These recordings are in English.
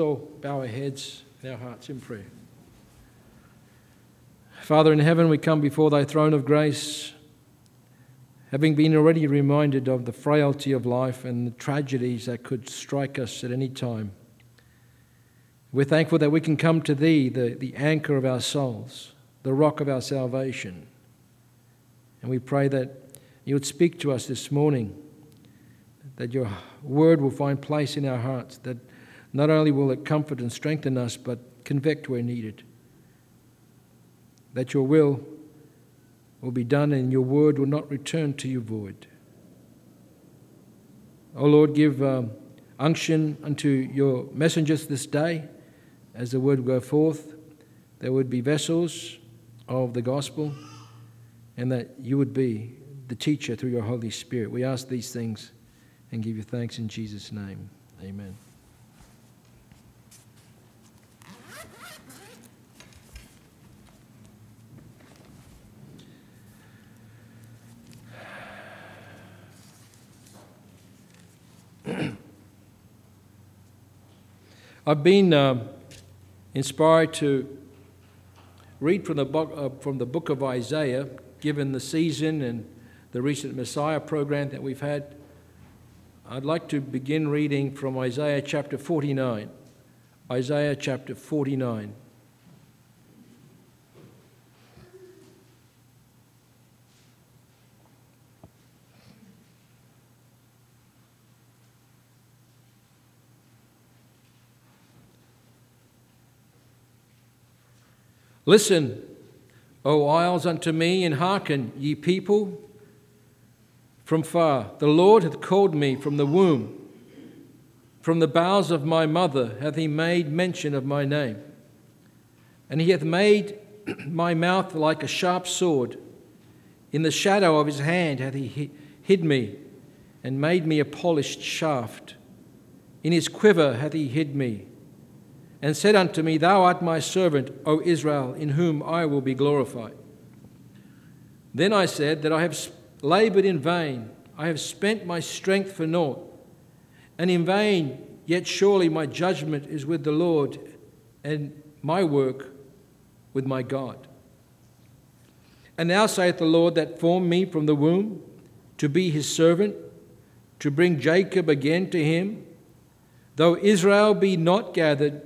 all bow our heads and our hearts in prayer. Father in heaven, we come before thy throne of grace, having been already reminded of the frailty of life and the tragedies that could strike us at any time. We're thankful that we can come to thee, the, the anchor of our souls, the rock of our salvation. And we pray that you would speak to us this morning, that your word will find place in our hearts, that not only will it comfort and strengthen us, but convict where needed. That your will will be done and your word will not return to you void. O oh Lord, give um, unction unto your messengers this day as the word go forth. There would be vessels of the gospel and that you would be the teacher through your Holy Spirit. We ask these things and give you thanks in Jesus' name. Amen. I've been uh, inspired to read from the, book, uh, from the book of Isaiah, given the season and the recent Messiah program that we've had. I'd like to begin reading from Isaiah chapter 49. Isaiah chapter 49. Listen, O isles, unto me, and hearken, ye people from far. The Lord hath called me from the womb. From the bowels of my mother hath he made mention of my name. And he hath made my mouth like a sharp sword. In the shadow of his hand hath he hid me, and made me a polished shaft. In his quiver hath he hid me and said unto me, Thou art my servant, O Israel, in whom I will be glorified. Then I said that I have labored in vain, I have spent my strength for naught, and in vain, yet surely my judgment is with the Lord, and my work with my God. And now saith the Lord that formed me from the womb to be his servant, to bring Jacob again to him. Though Israel be not gathered,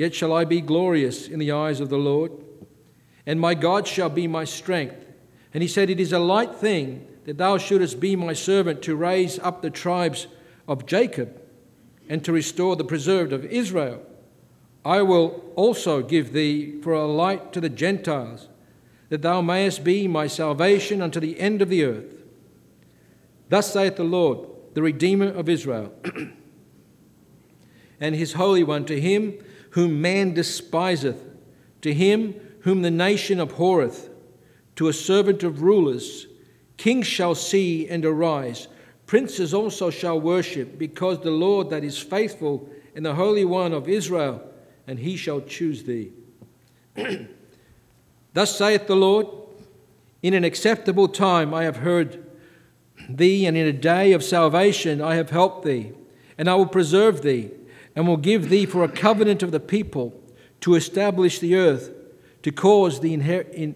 Yet shall I be glorious in the eyes of the Lord, and my God shall be my strength. And he said, It is a light thing that thou shouldest be my servant to raise up the tribes of Jacob and to restore the preserved of Israel. I will also give thee for a light to the Gentiles, that thou mayest be my salvation unto the end of the earth. Thus saith the Lord, the Redeemer of Israel, and his Holy One, to him whom man despiseth, to him whom the nation abhorreth, to a servant of rulers. Kings shall see and arise, princes also shall worship, because the Lord that is faithful and the Holy One of Israel, and he shall choose thee. Thus saith the Lord In an acceptable time I have heard thee, and in a day of salvation I have helped thee, and I will preserve thee and will give thee for a covenant of the people to establish the earth, to cause the inher- in,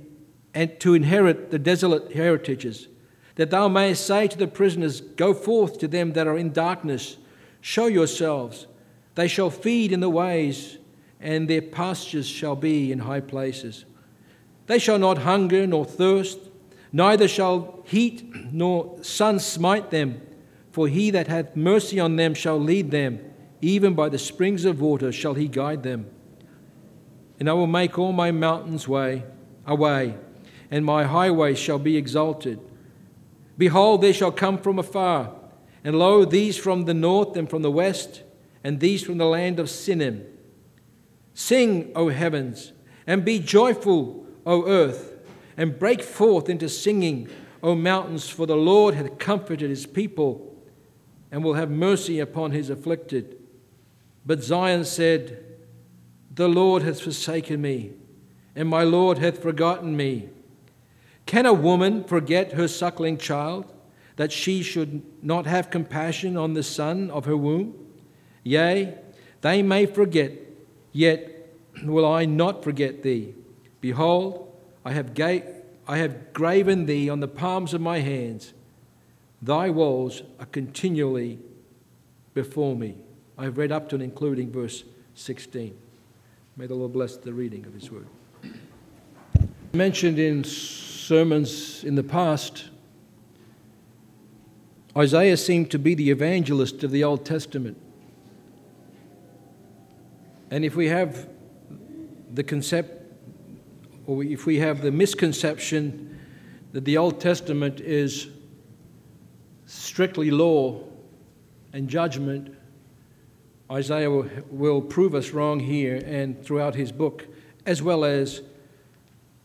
and to inherit the desolate heritages, that thou mayest say to the prisoners, Go forth to them that are in darkness, show yourselves. They shall feed in the ways, and their pastures shall be in high places. They shall not hunger nor thirst, neither shall heat nor sun smite them, for he that hath mercy on them shall lead them even by the springs of water shall he guide them. And I will make all my mountains way away, and my highways shall be exalted. Behold, they shall come from afar, and lo, these from the north and from the west, and these from the land of Sinim. Sing, O heavens, and be joyful, O earth, and break forth into singing, O mountains, for the Lord hath comforted his people, and will have mercy upon his afflicted. But Zion said, The Lord hath forsaken me, and my Lord hath forgotten me. Can a woman forget her suckling child, that she should not have compassion on the son of her womb? Yea, They may forget, yet will I not forget thee. Behold, I have, ga- I have graven thee on the palms of my hands. Thy walls are continually before me. I have read up to and including verse 16. May the Lord bless the reading of his word. Mentioned in sermons in the past, Isaiah seemed to be the evangelist of the Old Testament. And if we have the concept, or if we have the misconception that the Old Testament is strictly law and judgment, Isaiah will, will prove us wrong here and throughout his book, as well as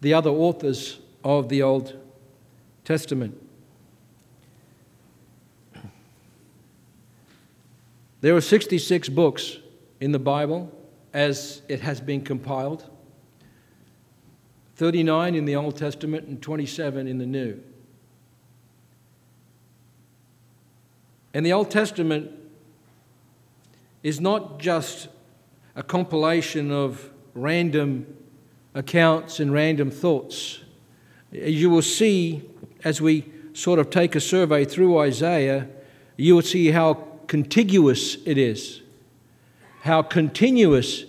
the other authors of the Old Testament. There are 66 books in the Bible as it has been compiled 39 in the Old Testament and 27 in the New. And the Old Testament is not just a compilation of random accounts and random thoughts. You will see as we sort of take a survey through Isaiah, you will see how contiguous it is, how continuous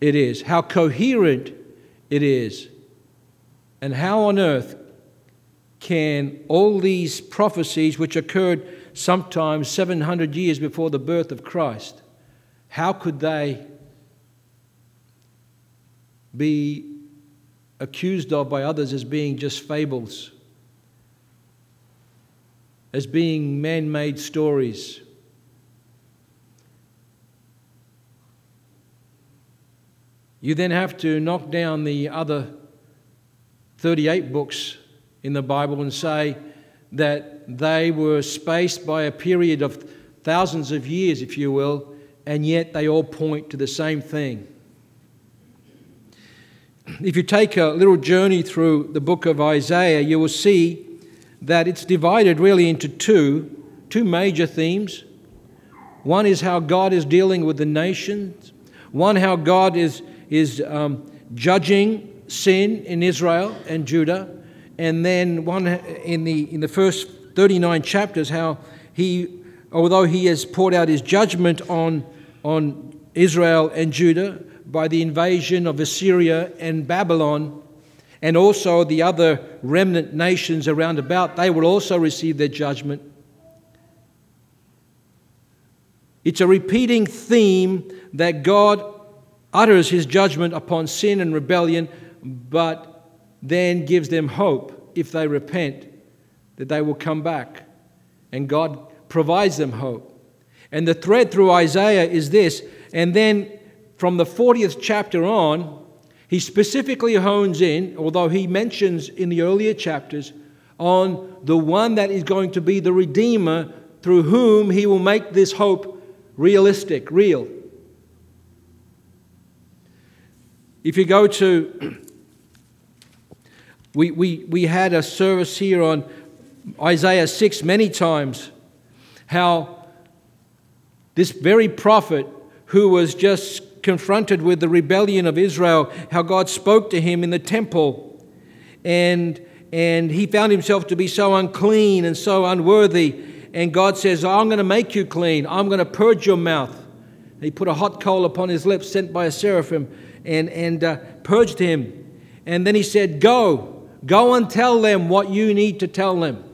it is, how coherent it is, and how on earth can all these prophecies, which occurred sometimes 700 years before the birth of Christ, how could they be accused of by others as being just fables, as being man made stories? You then have to knock down the other 38 books in the Bible and say that they were spaced by a period of thousands of years, if you will, and yet they all point to the same thing. If you take a little journey through the book of Isaiah, you will see that it's divided really into two, two major themes. One is how God is dealing with the nations, one, how God is, is um, judging sin in Israel and Judah, and then one in the, in the first 39 chapters, how he, although he has poured out his judgment on on Israel and Judah by the invasion of Assyria and Babylon, and also the other remnant nations around about, they will also receive their judgment. It's a repeating theme that God utters his judgment upon sin and rebellion, but then gives them hope if they repent that they will come back. And God provides them hope. And the thread through Isaiah is this. And then from the 40th chapter on, he specifically hones in, although he mentions in the earlier chapters, on the one that is going to be the Redeemer through whom he will make this hope realistic, real. If you go to, we, we, we had a service here on Isaiah 6 many times, how this very prophet who was just confronted with the rebellion of Israel, how God spoke to him in the temple. And, and he found himself to be so unclean and so unworthy. And God says, I'm going to make you clean. I'm going to purge your mouth. He put a hot coal upon his lips, sent by a seraphim, and, and uh, purged him. And then he said, Go, go and tell them what you need to tell them.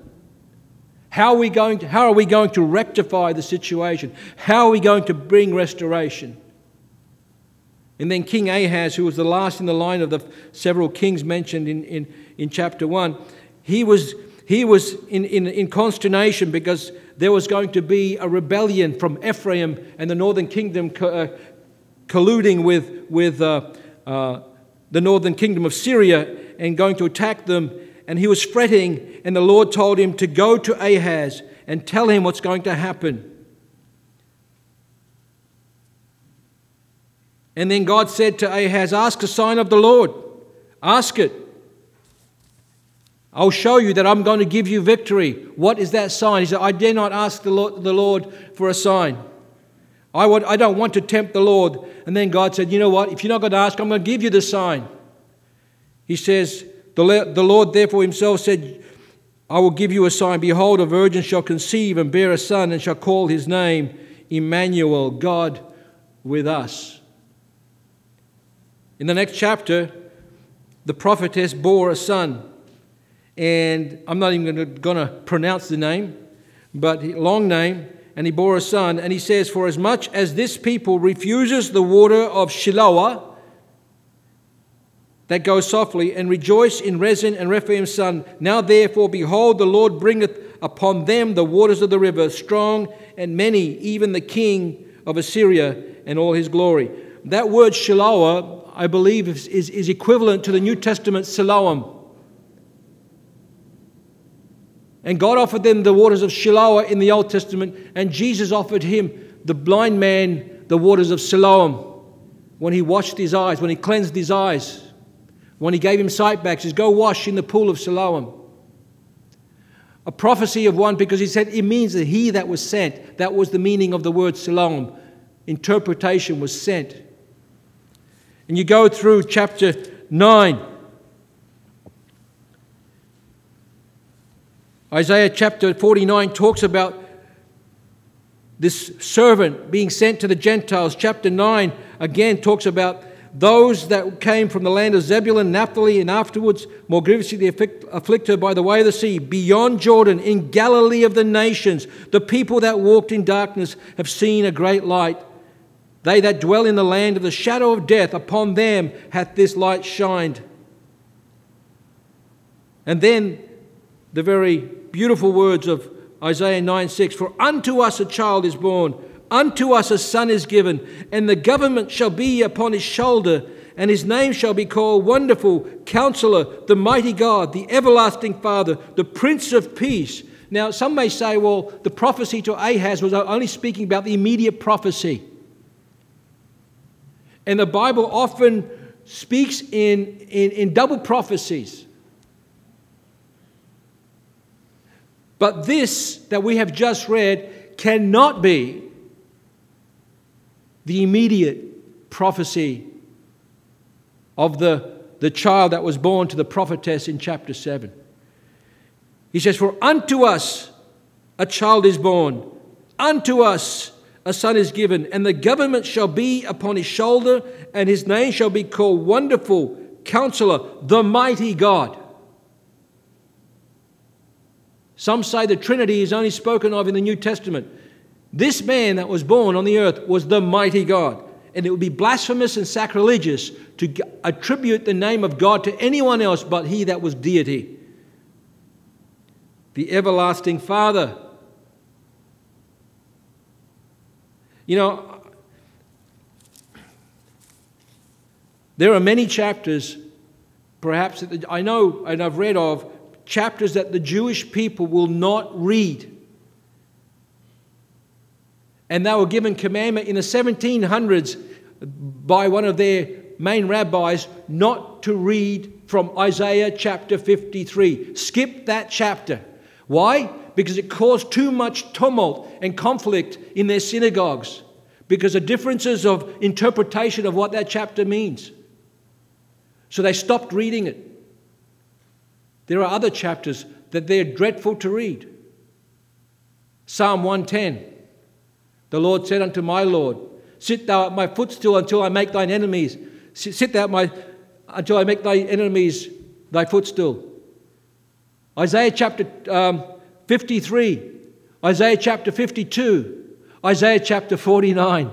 How are we going to, how are we going to rectify the situation? How are we going to bring restoration? And then King Ahaz, who was the last in the line of the several kings mentioned in, in, in chapter 1, he was, he was in, in, in consternation because there was going to be a rebellion from Ephraim and the northern kingdom co- uh, colluding with, with uh, uh, the northern kingdom of Syria and going to attack them and he was fretting, and the Lord told him to go to Ahaz and tell him what's going to happen. And then God said to Ahaz, Ask a sign of the Lord. Ask it. I'll show you that I'm going to give you victory. What is that sign? He said, I dare not ask the Lord, for a sign. I, would, I don't want to tempt the Lord. And then God said, You know what? If you're not going to ask, I'm going to give you the sign. He says, The, the Lord therefore himself said, I will give you a sign. Behold, a virgin shall conceive and bear a son, and shall call his name Emmanuel, God with us. In the next chapter, the prophetess bore a son. And I'm not even going to pronounce the name, but long name and he bore a son. And he says, For as much as this people refuses the water of Shiloah, that goes softly, and rejoice in Rezin and Remaliah's son, now therefore, behold, the Lord bringeth upon them the waters of the river, strong and many, even the king of Assyria and all his glory. That word Shiloah, I believe, is, is, is equivalent to the New Testament Siloam. And God offered them the waters of Shiloah in the Old Testament, and Jesus offered him, the blind man, the waters of Siloam when he washed his eyes, when he cleansed his eyes, when he gave him sight back. Says, Go wash in the pool of Siloam. A prophecy of one because he said it means that he that was sent. That was the meaning of the word Siloam. Interpretation was sent. And you go through chapter 9 Isaiah chapter 49 talks about this servant being sent to the Gentiles. Chapter 9 again talks about those that came from the land of Zebulun, Naphtali, and afterwards more grievously afflicted by the way of the sea, beyond Jordan, in Galilee of the nations. The people that walked in darkness have seen a great light. They that dwell in the land of the shadow of death, upon them hath this light shined. And then the very beautiful words of Isaiah 9 6 For unto us a child is born, unto us a son is given, and the government shall be upon his shoulder, and his name shall be called Wonderful, Counselor, the Mighty God, the Everlasting Father, the Prince of Peace. Now, some may say, well, the prophecy to Ahaz was only speaking about the immediate prophecy. And the Bible often speaks in, in, in double prophecies. But this that we have just read cannot be the immediate prophecy of the, the child that was born to the prophetess in chapter 7. He says, For unto us a child is born, unto us a son is given, and the government shall be upon his shoulder, and his name shall be called Wonderful Counselor, the Mighty God. Some say the Trinity is only spoken of in the New Testament. This man that was born on the earth was the mighty God. And it would be blasphemous and sacrilegious to attribute the name of God to anyone else but he that was deity. The everlasting Father. You know, there are many chapters, perhaps, I know and I've read of, chapters that the Jewish people will not read. And they were given commandment in the 1700s by one of their main rabbis not to read from Isaiah chapter 53. Skip that chapter. Why? Because it caused too much tumult and conflict in their synagogues because of differences of interpretation of what that chapter means. So they stopped reading it. There are other chapters that they're dreadful to read. Psalm 110 The Lord said unto my Lord, Sit thou at my footstool until I make thine enemies. Sit thou at my, until I make thy enemies thy footstool. Isaiah chapter um, 53, Isaiah chapter 52, Isaiah chapter 49,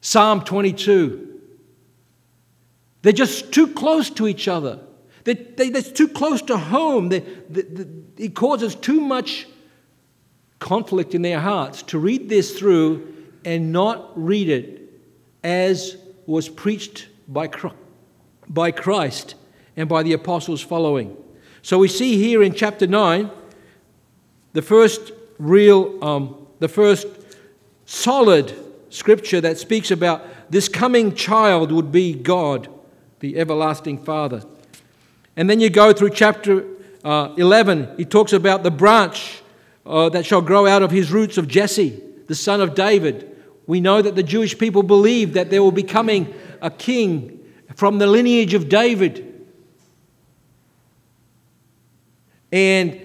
Psalm 22. They're just too close to each other. They, they, that's too close to home. They, they, it causes too much conflict in their hearts to read this through and not read it as was preached by, by Christ and by the apostles following. So we see here in chapter 9 the first real, um, the first solid scripture that speaks about this coming child would be God, the everlasting Father. And then you go through chapter uh, 11, he talks about the branch uh, that shall grow out of his roots of Jesse, the son of David. We know that the Jewish people believed that there will be coming a king from the lineage of David. And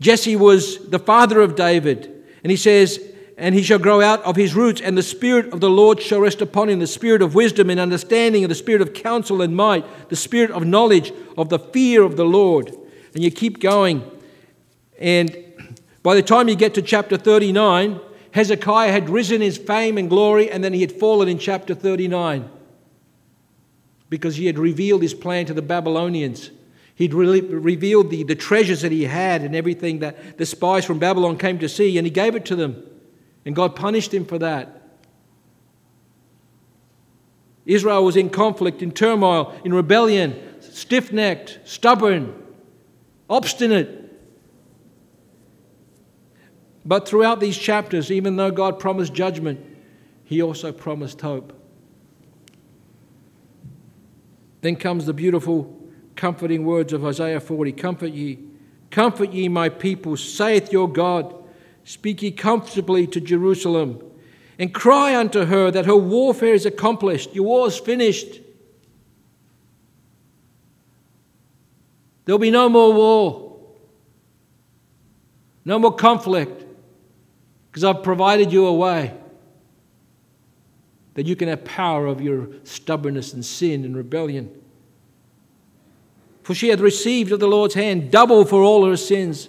Jesse was the father of David. And he says, and he shall grow out of his roots, and the Spirit of the Lord shall rest upon him the Spirit of wisdom and understanding, and the Spirit of counsel and might, the Spirit of knowledge, of the fear of the Lord. And you keep going. And by the time you get to chapter 39, Hezekiah had risen in fame and glory, and then he had fallen in chapter 39 because he had revealed his plan to the Babylonians. He'd re- revealed the, the treasures that he had and everything that the spies from Babylon came to see, and he gave it to them. And God punished him for that. Israel was in conflict, in turmoil, in rebellion, stiff necked, stubborn, obstinate. But throughout these chapters, even though God promised judgment, He also promised hope. Then comes the beautiful, comforting words of Isaiah 40 Comfort ye, comfort ye, my people, saith your God. Speak ye comfortably to Jerusalem, and cry unto her that her warfare is accomplished, your war is finished. There'll be no more war, no more conflict, because I've provided you a way that you can have power of your stubbornness and sin and rebellion. For she hath received of the Lord's hand double for all her sins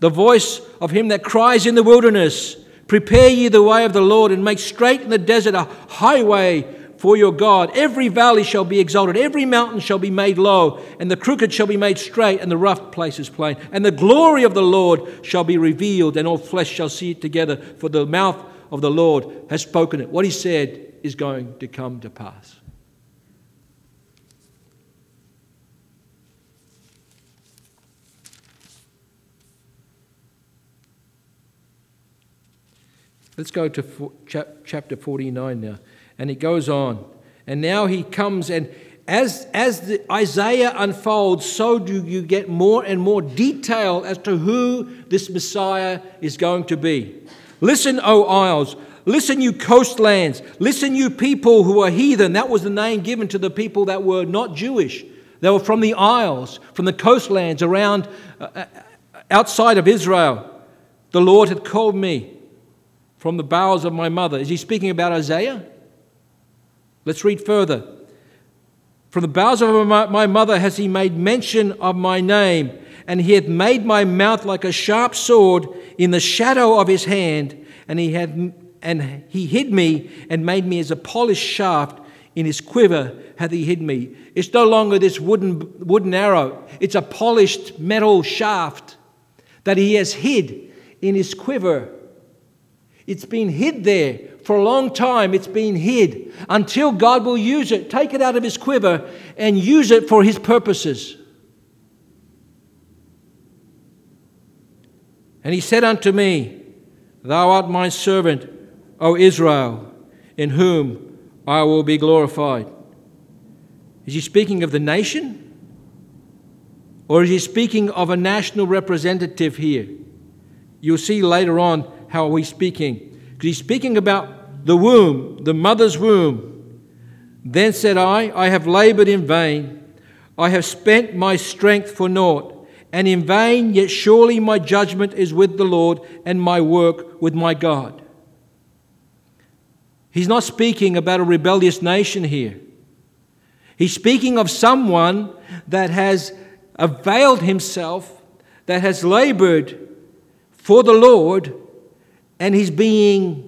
the voice of him that cries in the wilderness, Prepare ye the way of the Lord, and make straight in the desert a highway for your God. Every valley shall be exalted, every mountain shall be made low, and the crooked shall be made straight, and the rough places plain. And the glory of the Lord shall be revealed, and all flesh shall see it together, for the mouth of the Lord has spoken it. What he said is going to come to pass. Let's go to chapter 49 now. And it goes on. And now he comes, and as, as the Isaiah unfolds, so do you get more and more detail as to who this Messiah is going to be. Listen, O isles. Listen, you coastlands. Listen, you people who are heathen. That was the name given to the people that were not Jewish. They were from the isles, from the coastlands around, uh, uh outside of Israel. The Lord had called me from the bowels of my mother. Is he speaking about Isaiah? Let's read further. From the bowels of my mother has he made mention of my name, and he hath made my mouth like a sharp sword in the shadow of his hand, and he had and he hid me and made me as a polished shaft in his quiver hath he hid me. It's no longer this wooden wooden arrow, it's a polished metal shaft that he has hid in his quiver. It's been hid there for a long time. It's been hid until God will use it, take it out of his quiver, and use it for his purposes. And he said unto me, Thou art my servant, O Israel, in whom I will be glorified. Is he speaking of the nation? Or is he speaking of a national representative here? You'll see later on how we speaking? Because he's speaking about the womb, the mother's womb. Then said I, I have labored in vain. I have spent my strength for naught, and in vain, yet surely my judgment is with the Lord, and my work with my God. He's not speaking about a rebellious nation here. He's speaking of someone that has availed himself, that has labored for the Lord, and he's being,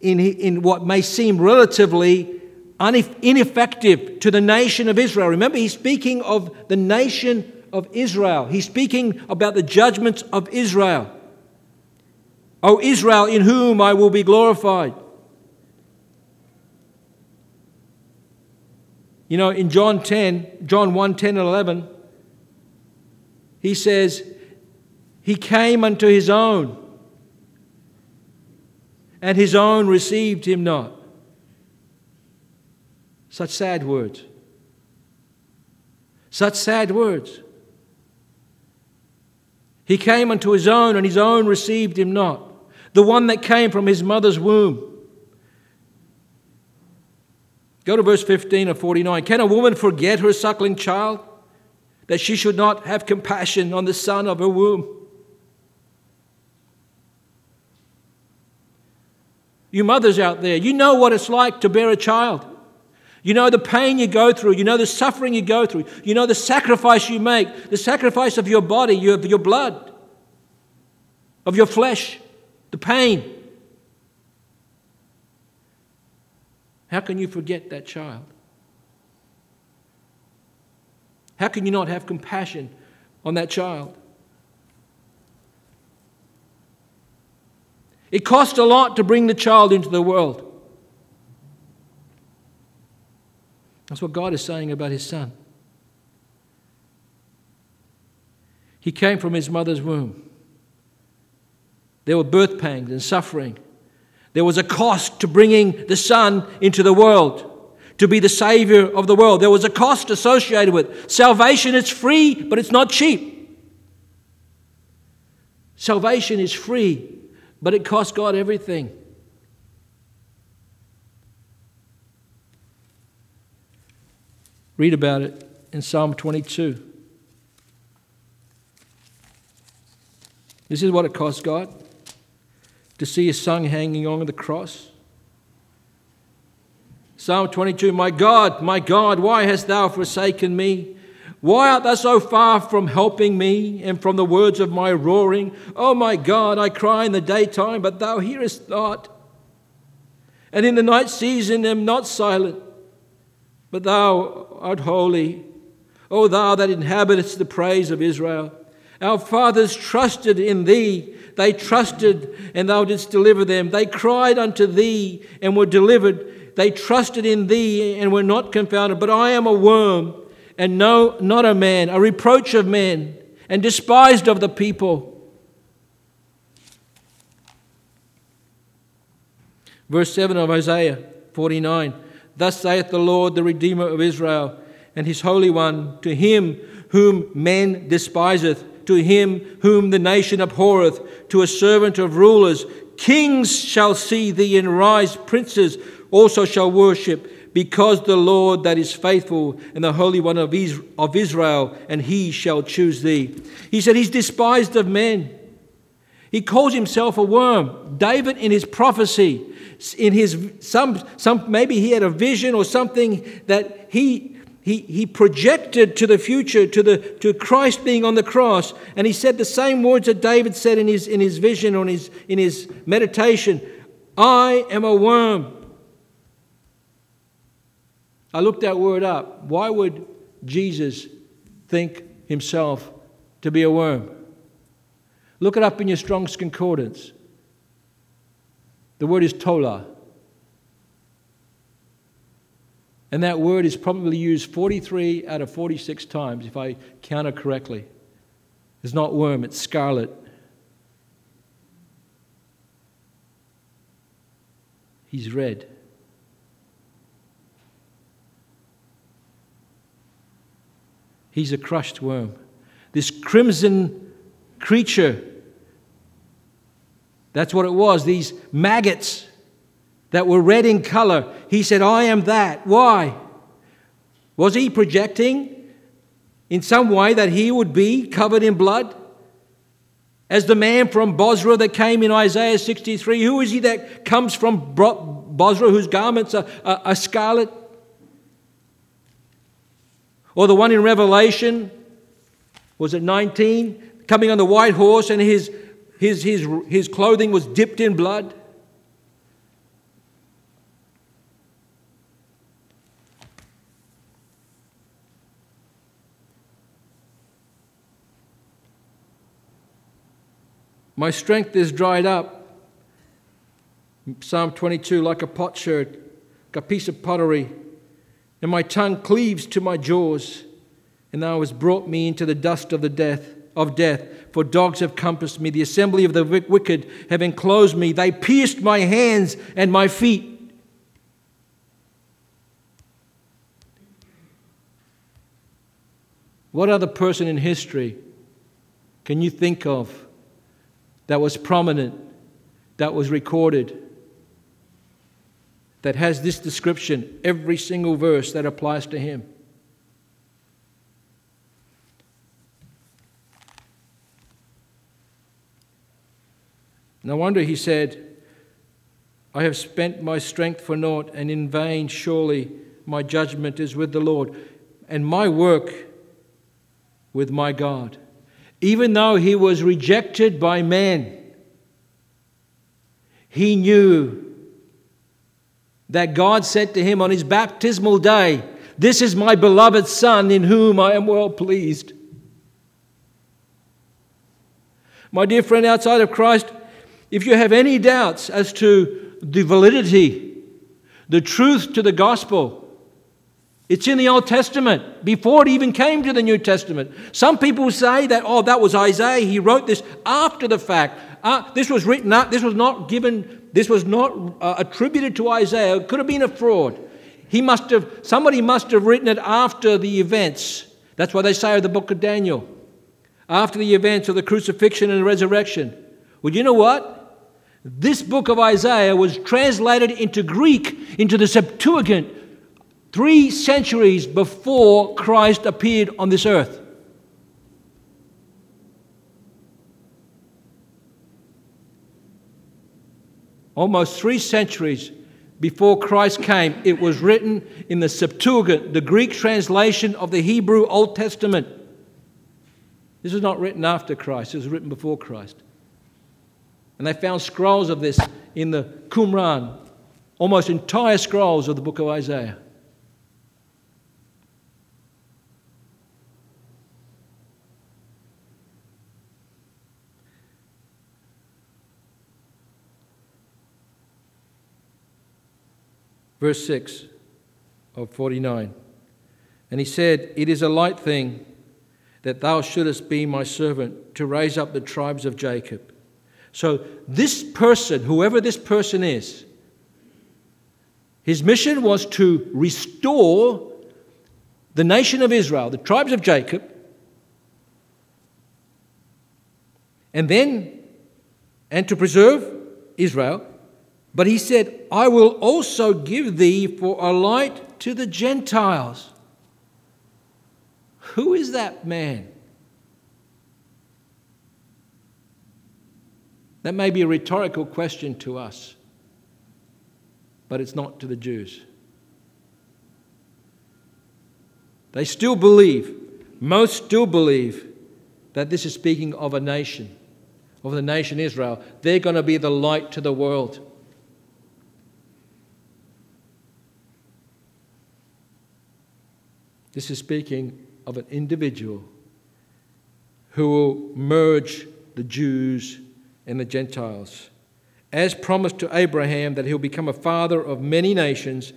in, in what may seem relatively ineffective to the nation of Israel. Remember, he's speaking of the nation of Israel, he's speaking about the judgments of Israel. O Israel, in whom I will be glorified. You know, in John 10, John 1 10 and 11, he says, He came unto his own and his own received him not. Such sad words. Such sad words. He came unto his own, and his own received him not. the one that came from his mother's womb. Go to verse 15 of 49. Can a woman forget her suckling child, that she should not have compassion on the son of her womb? You mothers out there, you know what it's like to bear a child. You know the pain you go through. You know the suffering you go through. You know the sacrifice you make, the sacrifice of your body, your, your blood, of your flesh, the pain. How can you forget that child? How can you not have compassion on that child? It cost a lot to bring the child into the world. That's what God is saying about his son. He came from his mother's womb. There were birth pangs and suffering. There was a cost to bringing the son into the world, to be the savior of the world. There was a cost associated with it. Salvation It's free, but it's not cheap. Salvation is free, but it cost God everything. Read about it in Psalm 22. This is what it cost God to see his son hanging on the cross. Psalm 22 My God, my God, why hast thou forsaken me? Why art thou so far from helping me and from the words of my roaring? Oh my God, I cry in the daytime, but thou hearest not. And in the night season am not silent but thou art holy. O thou that inhabitest the praise of Israel. Our fathers trusted in thee. They trusted, and thou didst deliver them. They cried unto thee and were delivered. They trusted in thee and were not confounded. But I am a worm and no, not a man, a reproach of men, and despised of the people. Verse 7 of Isaiah 49. Thus saith the Lord, the Redeemer of Israel, and his Holy One, to him whom men despiseth, to him whom the nation abhorreth, to a servant of rulers. Kings shall see thee and rise, princes also shall worship, because the Lord that is faithful and the Holy One of Israel, and he shall choose thee. He said, He's despised of men. He calls himself a worm. David, in his prophecy, in his some some maybe he had a vision or something that he he, he projected to the future to the to Christ being on the cross and he said the same words that David said in his in his vision or in his in his meditation I am a worm I looked that word up why would Jesus think himself to be a worm look it up in your Strong's concordance the word is tola. And that word is probably used 43 out of 46 times, if I count it correctly. It's not worm, it's scarlet. He's red. He's a crushed worm. This crimson creature that's what it was, these maggots that were red in color. He said, I am that. Why? Was he projecting in some way that he would be covered in blood? As the man from Bozrah that came in Isaiah 63, who is he that comes from Bozrah whose garments are, are, are scarlet? Or the one in Revelation, was it 19? Coming on the white horse and his his, his, his clothing was dipped in blood. My strength is dried up. Psalm 22, like a potsherd, like a piece of pottery, and my tongue cleaves to my jaws, and thou hast brought me into the dust of the death of death. For dogs have compassed me, the assembly of the wicked have enclosed me. They pierced my hands and my feet. What other person in history can you think of that was prominent that was recorded that has this description, every single verse that applies to him. No wonder he said, I have spent my strength for naught, and in vain surely my judgment is with the Lord, and my work with my God. Even though he was rejected by men, he knew that God said to him on his baptismal day, This is my beloved Son in whom I am well pleased. My dear friend, outside of Christ, if you have any doubts as to the validity, the truth to the gospel, it's in the Old Testament before it even came to the New Testament. Some people say that, oh, that was Isaiah. He wrote this after the fact. Uh, this was written up. This was not given. This was not uh, attributed to Isaiah. It could have been a fraud. He must have. Somebody must have written it after the events. That's why they say of the book of Daniel, after the events of the crucifixion and the resurrection. Well, you know what? This book of Isaiah was translated into Greek, into the Septuagint, three centuries before Christ appeared on this earth. Almost three centuries before Christ came, it was written in the Septuagint, the Greek translation of the Hebrew Old Testament. This was not written after Christ, it was written before Christ. And they found scrolls of this in the Qumran, almost entire scrolls of the book of Isaiah. Verse 6 of 49. And he said, It is a light thing that thou shouldest be my servant to raise up the tribes of Jacob. So, this person, whoever this person is, his mission was to restore the nation of Israel, the tribes of Jacob, and then, and to preserve Israel. But he said, I will also give thee for a light to the Gentiles. Who is that man? That may be a rhetorical question to us, but it's not to the Jews. They still believe, most still believe, that this is speaking of a nation, of the nation Israel. They're going to be the light to the world. This is speaking of an individual who will merge the Jews and the Gentiles. As promised to Abraham that he'll become a father of many nations,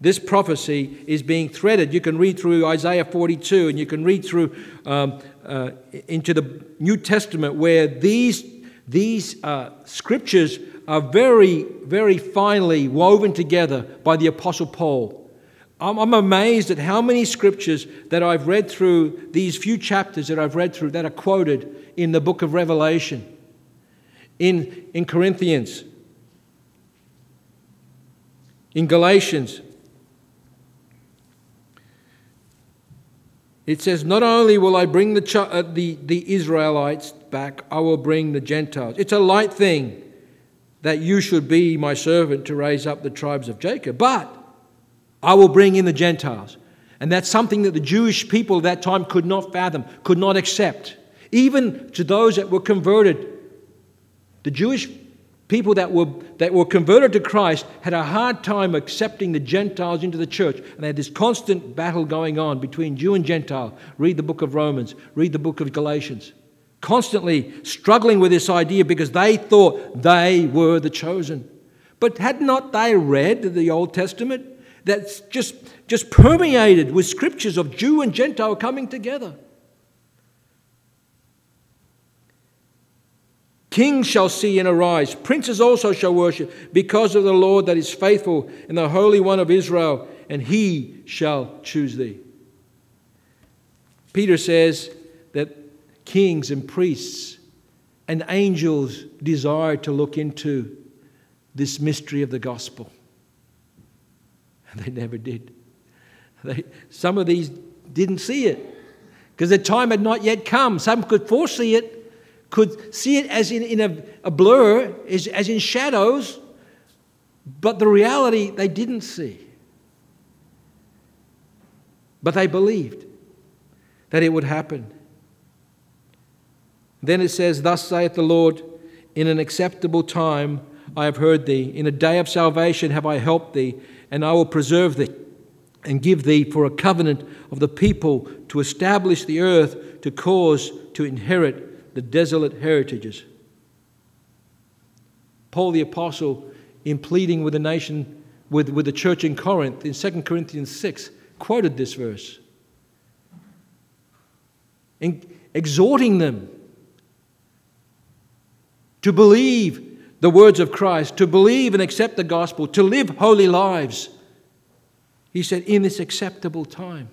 this prophecy is being threaded. You can read through Isaiah 42 and you can read through um, uh, into the New Testament where these, these uh, scriptures are very, very finely woven together by the Apostle Paul. I'm, amazed at how many scriptures that I've read through, these few chapters that I've read through, that are quoted in the book of Revelation in, in Corinthians, in Galatians. It says, Not only will I bring the, uh, the, the Israelites back, I will bring the Gentiles. It's a light thing that you should be my servant to raise up the tribes of Jacob, but I will bring in the Gentiles. And that's something that the Jewish people at that time could not fathom, could not accept. Even to those that were converted, the Jewish people that were, that were converted to Christ had a hard time accepting the Gentiles into the church. And they had this constant battle going on between Jew and Gentile. Read the book of Romans, read the book of Galatians. Constantly struggling with this idea because they thought they were the chosen. But had not they read the Old Testament that's just, just permeated with scriptures of Jew and Gentile coming together? Kings shall see and arise, princes also shall worship, because of the Lord that is faithful and the Holy One of Israel, and he shall choose thee. Peter says that kings and priests and angels desire to look into this mystery of the gospel. They never did. They, some of these didn't see it because the time had not yet come. Some could foresee it, could see it as in, in a, a blur, as, as in shadows, but the reality they didn't see. But they believed that it would happen. Then it says, Thus saith the Lord, in an acceptable time I have heard thee, in a day of salvation have I helped thee, and I will preserve thee and give thee for a covenant of the people to establish the earth, to cause to inherit the desolate heritages. Paul the Apostle, in pleading with the nation, with, with the church in Corinth, in 2 Corinthians 6, quoted this verse, in, exhorting them to believe the words of Christ, to believe and accept the gospel, to live holy lives. He said, in this acceptable time.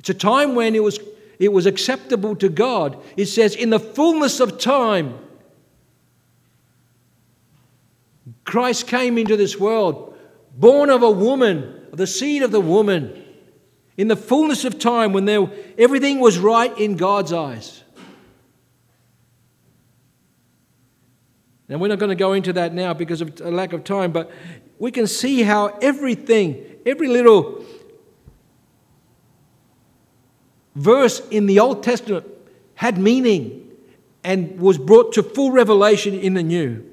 It's a time when it was, it was acceptable to God. It says, in the fullness of time, Christ came into this world, born of a woman, the seed of the woman, in the fullness of time when there, everything was right in God's eyes. And we're not going to go into that now because of a lack of time, but we can see how everything, every little verse in the Old Testament had meaning and was brought to full revelation in the New.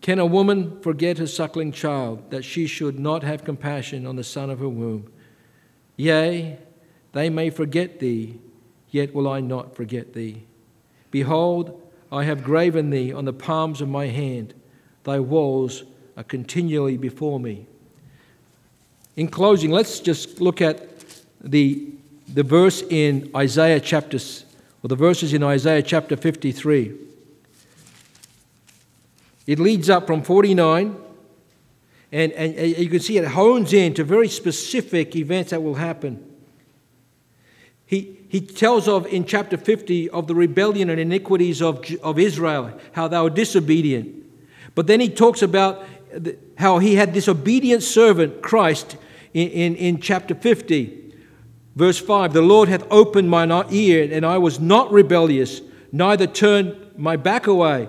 Can a woman forget her suckling child, that she should not have compassion on the son of her womb? Yea, they may forget thee, yet will I not forget thee. Behold, I have graven thee on the palms of my hand. Thy walls are continually before me. In closing, let's just look at the, the verse in Isaiah chapter, or the verses in Isaiah chapter 53. It leads up from 49, and, and you can see it hones in to very specific events that will happen. He, he tells of in chapter 50 of the rebellion and iniquities of, of Israel, how they were disobedient. But then he talks about how he had this obedient servant, Christ, in, in, in chapter 50. Verse 5 The Lord hath opened mine ear, and I was not rebellious, neither turned my back away.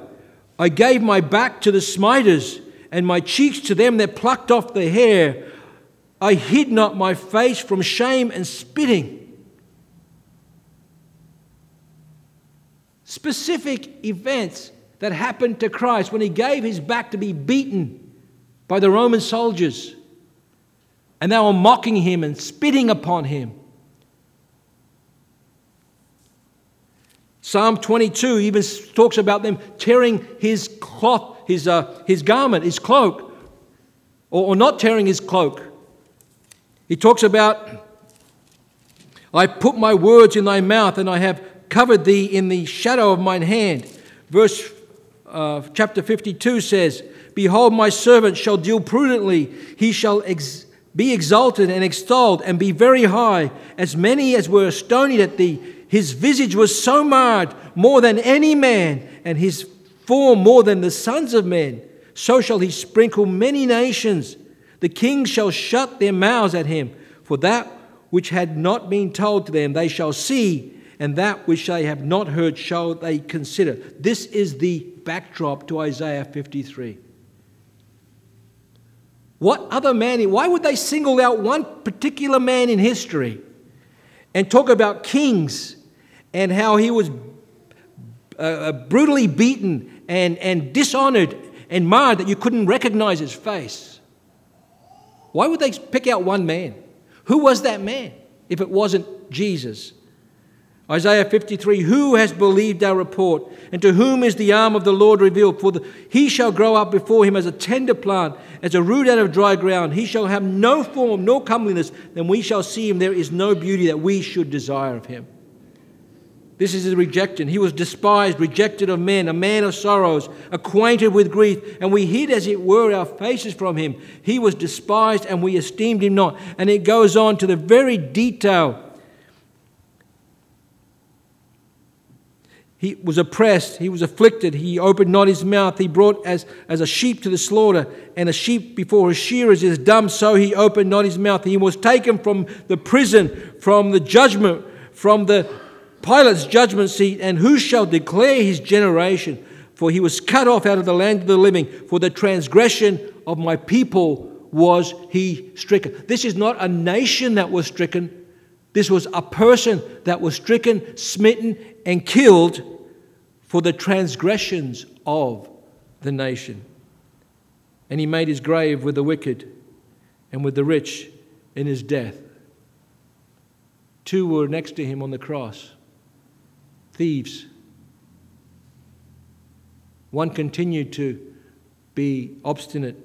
I gave my back to the smiters, and my cheeks to them that plucked off the hair. I hid not my face from shame and spitting. Specific events that happened to Christ when he gave his back to be beaten by the Roman soldiers. And they were mocking him and spitting upon him. Psalm 22 even talks about them tearing his cloth, his, uh, his garment, his cloak, or, or not tearing his cloak. He talks about, I put my words in thy mouth and I have covered thee in the shadow of mine hand. Verse uh, chapter 52 says, Behold, my servant shall deal prudently. He shall ex- be exalted and extolled and be very high. As many as were stonied at thee, his visage was so marred more than any man, and his form more than the sons of men. So shall he sprinkle many nations. The kings shall shut their mouths at him, for that which had not been told to them they shall see, and that which they have not heard shall they consider. This is the backdrop to Isaiah 53. What other man, why would they single out one particular man in history and talk about kings and how he was uh, uh brutally beaten and, and dishonored and marred that you couldn't recognize his face? Why would they pick out one man? Who was that man if it wasn't Jesus? Isaiah 53 Who has believed our report? And to whom is the arm of the Lord revealed? For the, he shall grow up before him as a tender plant, as a root out of dry ground. He shall have no form, nor comeliness. Then we shall see him. There is no beauty that we should desire of him. This is his rejection. He was despised, rejected of men, a man of sorrows, acquainted with grief, and we hid, as it were, our faces from him. He was despised, and we esteemed him not. And it goes on to the very detail He was oppressed, he was afflicted, he opened not his mouth. He brought as, as a sheep to the slaughter, and a sheep before his shearers is dumb, so he opened not his mouth. He was taken from the prison, from the judgment, from the Pilate's judgment seat, and who shall declare his generation? For he was cut off out of the land of the living. For the transgression of my people was he stricken. This is not a nation that was stricken. This was a person that was stricken, smitten, and killed for the transgressions of the nation. And he made his grave with the wicked and with the rich in his death. Two were next to him on the cross thieves. One continued to be obstinate,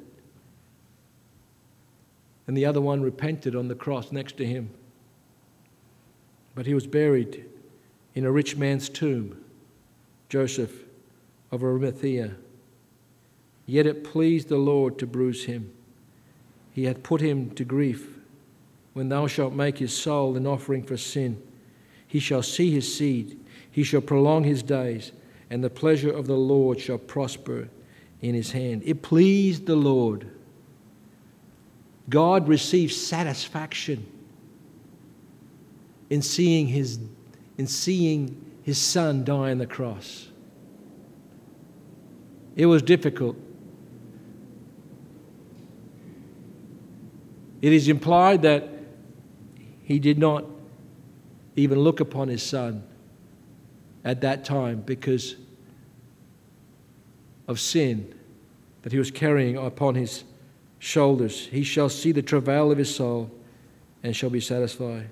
and the other one repented on the cross next to him. But he was buried in a rich man's tomb, Joseph of Arimathea. Yet it pleased the Lord to bruise him. He hath put him to grief. When thou shalt make his soul an offering for sin, he shall see his seed, he shall prolong his days, and the pleasure of the Lord shall prosper in his hand. It pleased the Lord. God received satisfaction in seeing his, in seeing his son die on the cross. It was difficult. It is implied that he did not even look upon his son at that time because of sin that he was carrying upon his shoulders. He shall see the travail of his soul and shall be satisfied.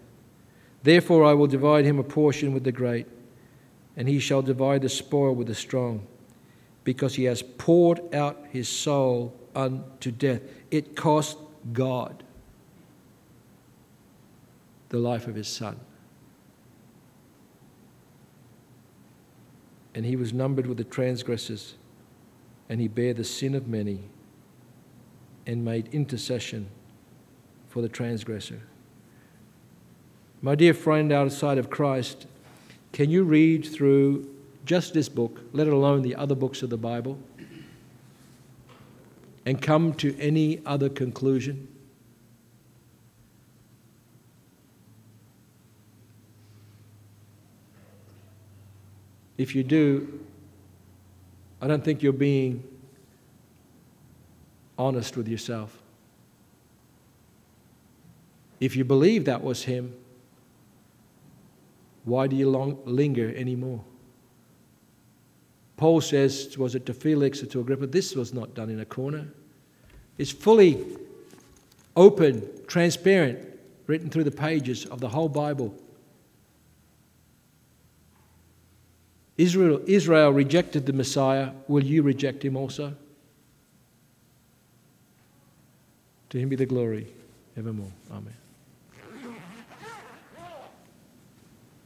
Therefore, I will divide him a portion with the great, and he shall divide the spoil with the strong, because he has poured out his soul unto death. It cost God the life of his son. And he was numbered with the transgressors, and he bare the sin of many and made intercession for the transgressor. My dear friend outside of Christ, can you read through just this book, let alone the other books of the Bible, and come to any other conclusion? If you do, I don't think you're being honest with yourself. If you believe that was him, why do you long, linger anymore? Paul says, was it to Felix or to Agrippa? This was not done in a corner. It's fully open, transparent, written through the pages of the whole Bible. Israel, Israel rejected the Messiah. Will you reject him also? To him be the glory evermore. Amen.